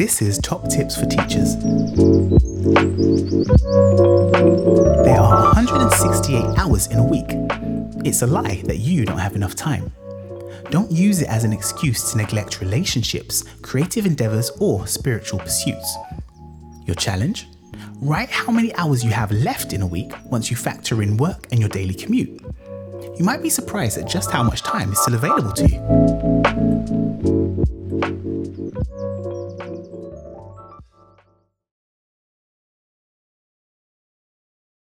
This is Top Tips for Teachers. There are 168 hours in a week. It's a lie that you don't have enough time. Don't use it as an excuse to neglect relationships, creative endeavors, or spiritual pursuits. Your challenge? Write how many hours you have left in a week once you factor in work and your daily commute. You might be surprised at just how much time is still available to you.